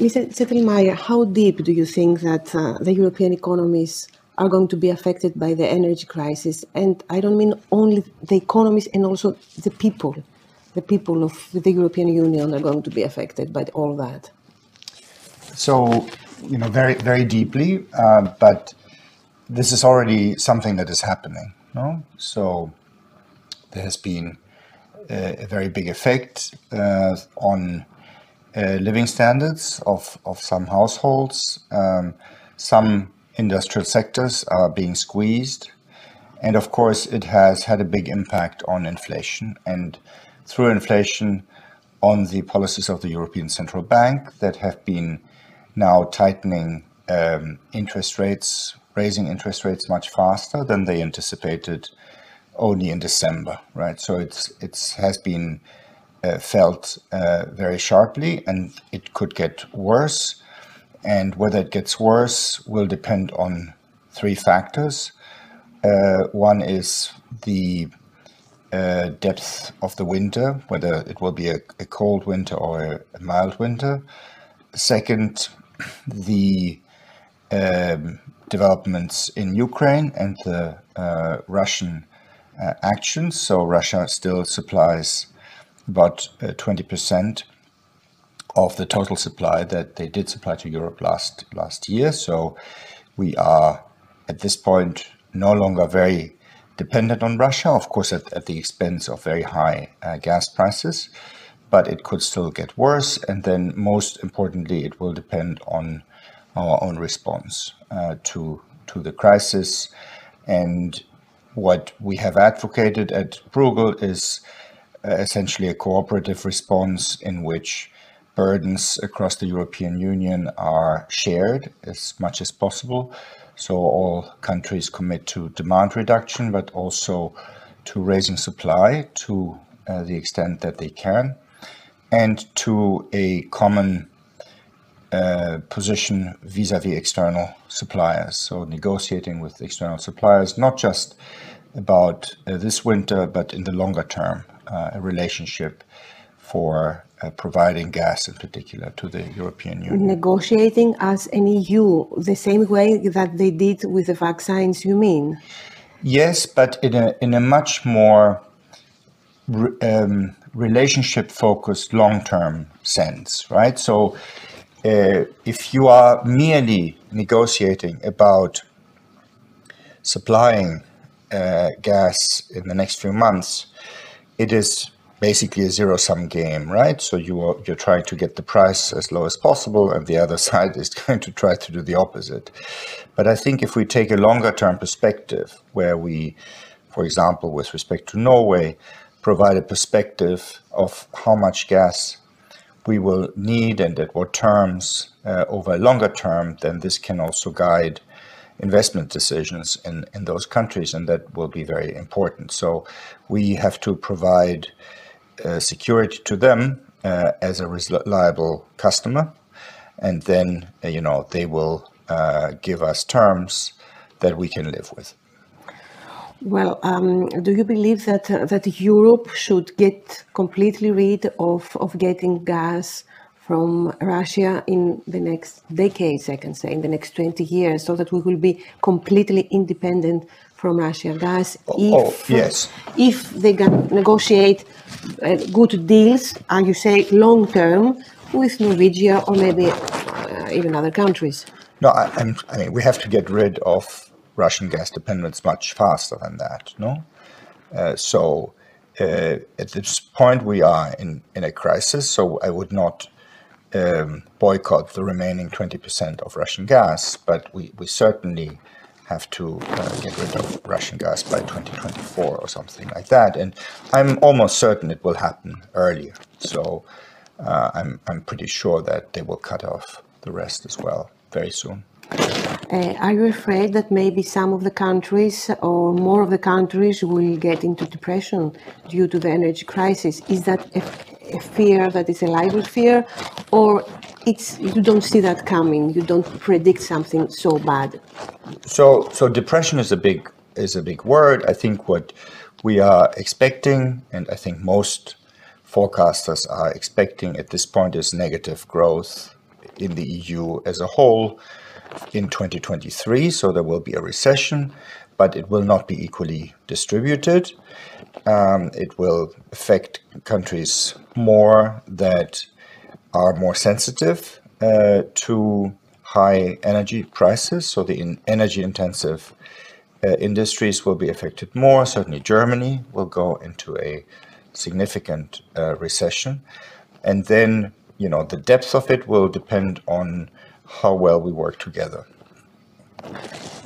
Mr. Zettelmeyer, how deep do you think that uh, the European economies are going to be affected by the energy crisis? And I don't mean only the economies and also the people. The people of the European Union are going to be affected by all that. So, you know, very, very deeply, uh, but this is already something that is happening. No? So there has been a, a very big effect uh, on uh, living standards of, of some households. Um, some industrial sectors are being squeezed. And of course, it has had a big impact on inflation and through inflation on the policies of the European Central Bank that have been now tightening um, interest rates, raising interest rates much faster than they anticipated only in December, right? So it's it's has been felt uh, very sharply, and it could get worse. And whether it gets worse will depend on three factors. Uh, one is the uh, depth of the winter, whether it will be a, a cold winter or a, a, mild winter. Second, the um, developments in Ukraine and the uh, Russian uh, actions. So Russia still supplies about 20% uh, of the total supply that they did supply to Europe last last year. So we are at this point no longer very dependent on Russia, of course, at, at the expense of very high uh, gas prices, but it could still get worse. And then, most importantly, it will depend on our own response uh, to to the crisis. And what we have advocated at Bruegel is essentially a cooperative response in which burdens across the European Union are shared as much as possible. So all countries commit to demand reduction, but also to raising supply to uh, the extent that they can, and to a common uh, position vis-a-vis external suppliers. So negotiating with external suppliers, not just about uh, this winter, but in the longer term, uh, a relationship for uh, providing gas in particular to the European Union. Negotiating as an EU, the same way that they did with the vaccines, you mean? Yes, but in a, in a much more um, relationship focused long term sense, right? So uh, if you are merely negotiating about supplying uh, gas in the next few months, it is basically a zero sum game, right? So you are you're trying to get the price as low as possible, and the other side is going to try to do the opposite. But I think if we take a longer term perspective, where we, for example, with respect to Norway, provide a perspective of how much gas we will need and at what terms uh, over a longer term, then this can also guide investment decisions in, in those countries, and that will be very important. So we have to provide uh, security to them uh, as a reliable customer, and then uh, you know they will uh, give us terms that we can live with. Well, um, do you believe that uh, that Europe should get completely rid of of getting gas from Russia in the next decades? I can say in the next twenty years, so that we will be completely independent from Russia gas. Oh, if, oh, yes. If they can negotiate uh, good deals, and you say long term with Norwegia or maybe uh, even other countries. No, I, I mean we have to get rid of Russian gas dependence much faster than that. No, uh, so uh, at this point we are in in a crisis. So I would not um, boycott the remaining twenty percent of Russian gas, but we we certainly have to uh, get rid of Russian gas by 2024 or something like that. And I'm almost certain it will happen earlier. So uh, I'm, I'm pretty sure that they will cut off the rest as well very soon. Uh, are you afraid that maybe some of the countries or more of the countries will get into depression due to the energy crisis? Is that a, a fear that is a liable fear, or it's you don't see that coming? You don't predict something so bad. So, so depression is a big is a big word. I think what we are expecting, and I think most forecasters are expecting at this point, is negative growth in the EU as a whole in 2023. So there will be a recession, but it will not be equally distributed. Um, it will affect countries more that are more sensitive uh, to high energy prices. So the in energy intensive uh, industries will be affected more. Certainly, Germany will go into a significant uh, recession. And then, you know, the depth of it will depend on how well we work together.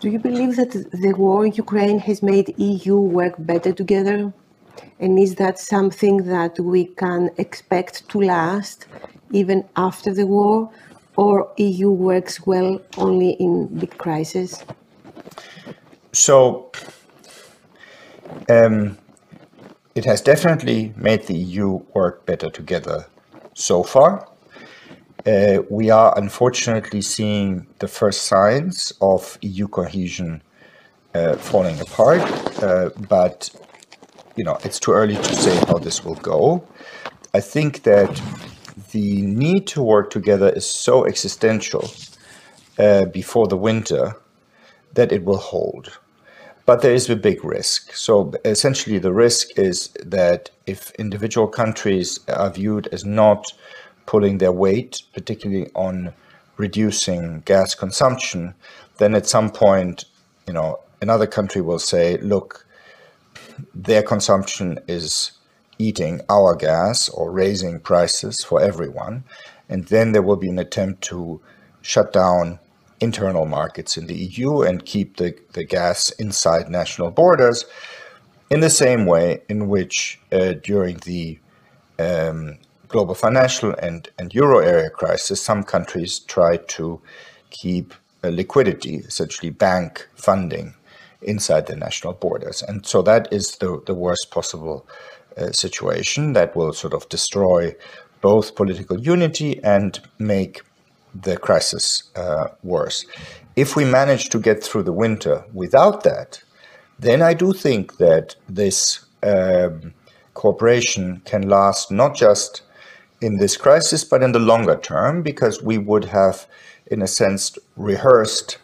Do you believe that the war in Ukraine has made EU work better together? And is that something that we can expect to last even after the war? Or EU works well only in big crises? So um, it has definitely made the EU work better together so far. Uh, we are unfortunately seeing the first signs of EU cohesion uh, falling apart, uh, but you know it's too early to say how this will go. I think that the need to work together is so existential uh, before the winter that it will hold. But there is a big risk. So essentially, the risk is that if individual countries are viewed as not pulling their weight, particularly on reducing gas consumption, then at some point, you know, another country will say, look, their consumption is eating our gas or raising prices for everyone. And then there will be an attempt to shut down internal markets in the EU and keep the, the gas inside national borders in the same way in which uh, during the um, global financial and, and euro area crisis, some countries tried to keep liquidity, essentially bank funding, inside the national borders. And so that is the, the worst possible uh, situation that will sort of destroy both political unity and make the crisis uh, worse. If we manage to get through the winter without that, then I do think that this um, cooperation can last not just in this crisis, but in the longer term, because we would have, in a sense, rehearsed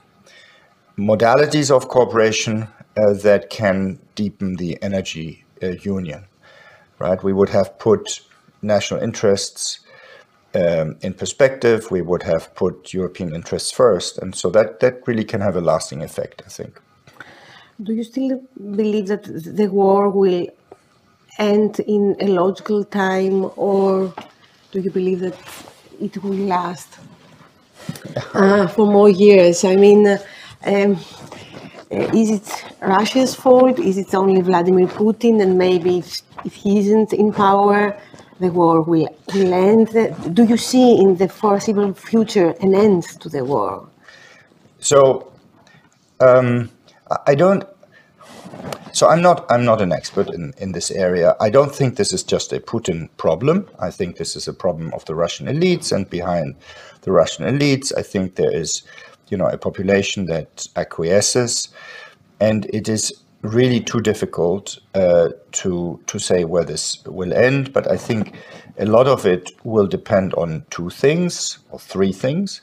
modalities of cooperation uh, that can deepen the energy uh, union, right? We would have put national interests um, in perspective. We would have put European interests first, and so that that really can have a lasting effect, I think. Do you still believe that the war will end in a logical time, or do you believe that it will last uh, for more years? I mean, uh, um, uh, is it Russia's fault? Is it only Vladimir Putin? And maybe if, if he isn't in power, the war will, end? Do you see in the foreseeable future an end to the war? So, um, I don't so I'm not I'm not an expert in, in this area. I don't think this is just a Putin problem. I think this is a problem of the Russian elites and behind the Russian elites, I think there is, you know, a population that acquiesces, and it is really too difficult uh, to to say where this will end. But I think a lot of it will depend on two things or three things.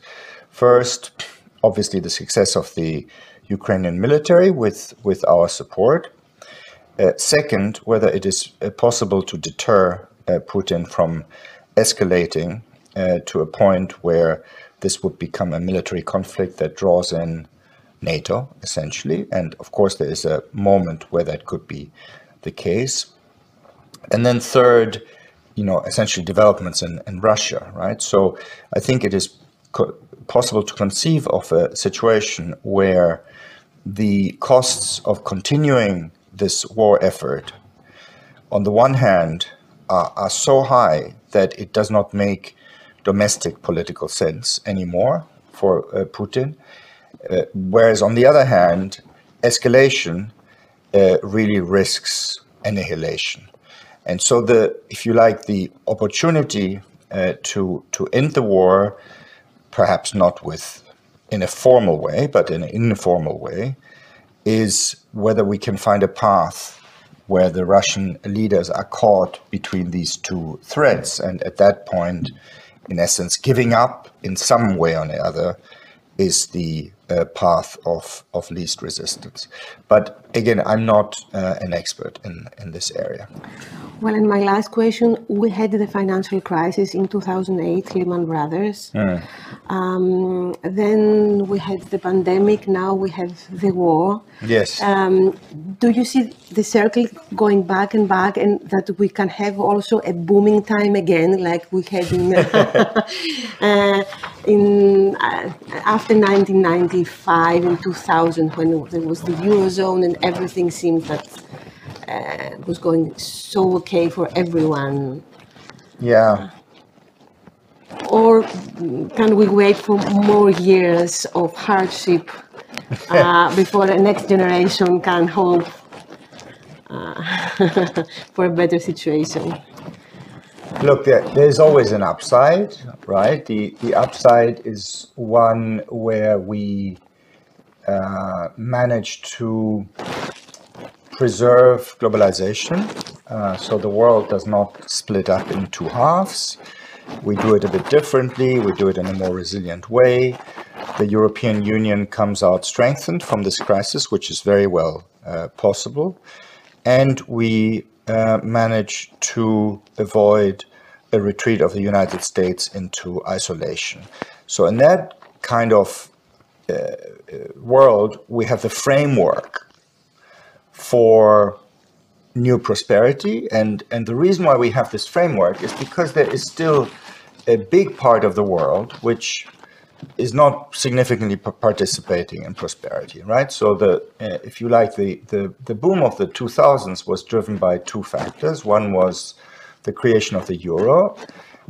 First, obviously, the success of the Ukrainian military with with our support. Uh, second, whether it is uh, possible to deter uh, Putin from escalating to a point where this would become a military conflict that draws in NATO, essentially. And of course, there is a moment where that could be the case. And then third, you know, essentially developments in, in Russia, right? So I think it is possible to conceive of a situation where the costs of continuing this war effort, on the one hand, are, are so high that it does not make domestic political sense anymore for uh, Putin. Uh, whereas on the other hand, escalation uh, really risks annihilation. And so the, if you like, the opportunity uh, to to end the war, perhaps not with in a formal way, but in an informal way, is whether we can find a path where the Russian leaders are caught between these two threats. And at that point, in essence, giving up in some way or the other is the uh, path of, of least resistance. But again, I'm not uh, an expert in, in this area. Well, and my last question we had the financial crisis in 2008, Lehman Brothers. Mm. Um, then we had the pandemic, now we have the war. Yes. Um, do you see the circle going back and back, and that we can have also a booming time again, like we had in, uh, in uh, after 1995 and 2000, when there was the Eurozone and everything seemed that uh, was going so okay for everyone? Yeah. Or can we wait for more years of hardship uh, before the next generation can hope uh, for a better situation? Look, there's always an upside, right? The the upside is one where we uh, manage to preserve globalization. Uh, so the world does not split up in two halves. We do it a bit differently. We do it in a more resilient way. The European Union comes out strengthened from this crisis, which is very well uh, possible. And we uh, manage to avoid a retreat of the United States into isolation. So, in that kind of world, we have the framework for new prosperity. And, and the reason why we have this framework is because there is still a big part of the world which is not significantly participating in prosperity, right? So the, uh, if you like, the, the, the boom of the 2000s was driven by two factors. One was the creation of the euro,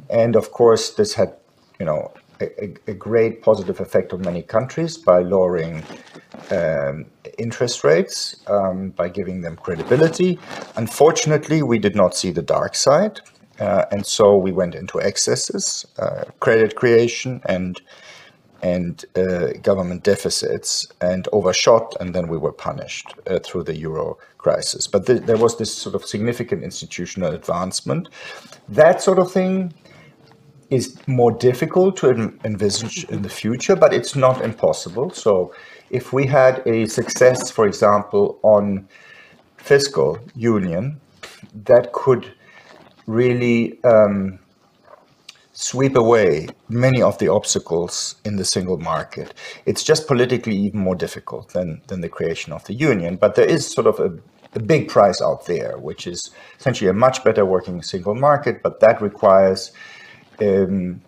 and of course this had, you know, a, a great positive effect on many countries by lowering um, interest rates, um, by giving them credibility. Unfortunately, we did not see the dark side. Uh, and so we went into excesses, uh, credit creation, and and uh, government deficits, and overshot, and then we were punished uh, through the euro crisis. But th there was this sort of significant institutional advancement. That sort of thing is more difficult to envisage in the future, but it's not impossible. So, if we had a success, for example, on fiscal union, that could really um, sweep away many of the obstacles in the single market. It's just politically even more difficult than, than the creation of the union, but there is sort of a, big prize out there, which is essentially a much better working single market, but that requires um,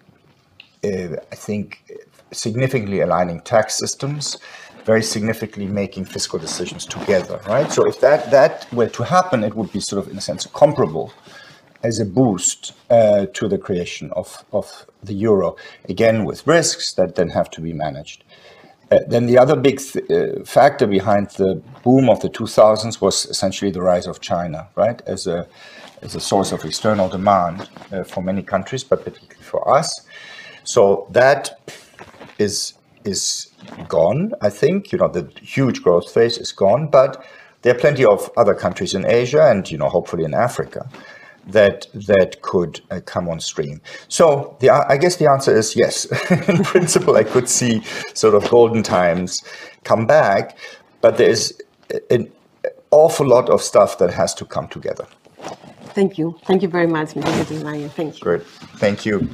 uh, I think, significantly aligning tax systems, very significantly making fiscal decisions together, right? So if that, that were to happen, it would be sort of, in a sense, comparable as a boost uh, to the creation of, of the euro, again with risks that then have to be managed. Uh, then the other big th uh, factor behind the boom of the 2000s was essentially the rise of China, right, as a as a source of external demand uh, for many countries, but particularly for us. So that is is gone. I think you know the huge growth phase is gone, but there are plenty of other countries in Asia and you know hopefully in Africa that that could uh, come on stream. So the I guess the answer is yes. in principle, I could see sort of golden times come back, but there is an awful lot of stuff that has to come together. Thank you. Thank you very much, Mr. Thank you. Great. Thank you.